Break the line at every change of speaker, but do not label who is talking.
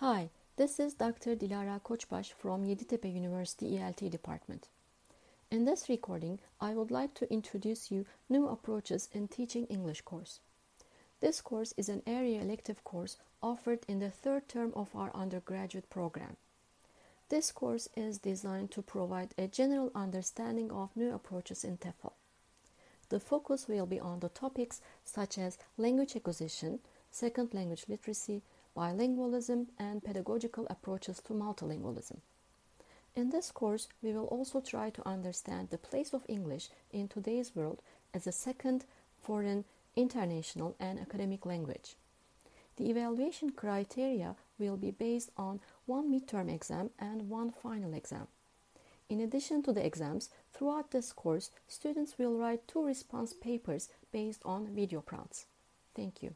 Hi, this is Dr. Dilara Koçbaş from Yeditepe University ELT department. In this recording, I would like to introduce you new approaches in teaching English course. This course is an area elective course offered in the third term of our undergraduate program. This course is designed to provide a general understanding of new approaches in TEFL. The focus will be on the topics such as language acquisition, second language literacy, bilingualism, and pedagogical approaches to multilingualism. In this course, we will also try to understand the place of English in today's world as a second foreign, international, and academic language. The evaluation criteria will be based on one midterm exam and one final exam. In addition to the exams, throughout this course, students will write two response papers based on video prompts. Thank you.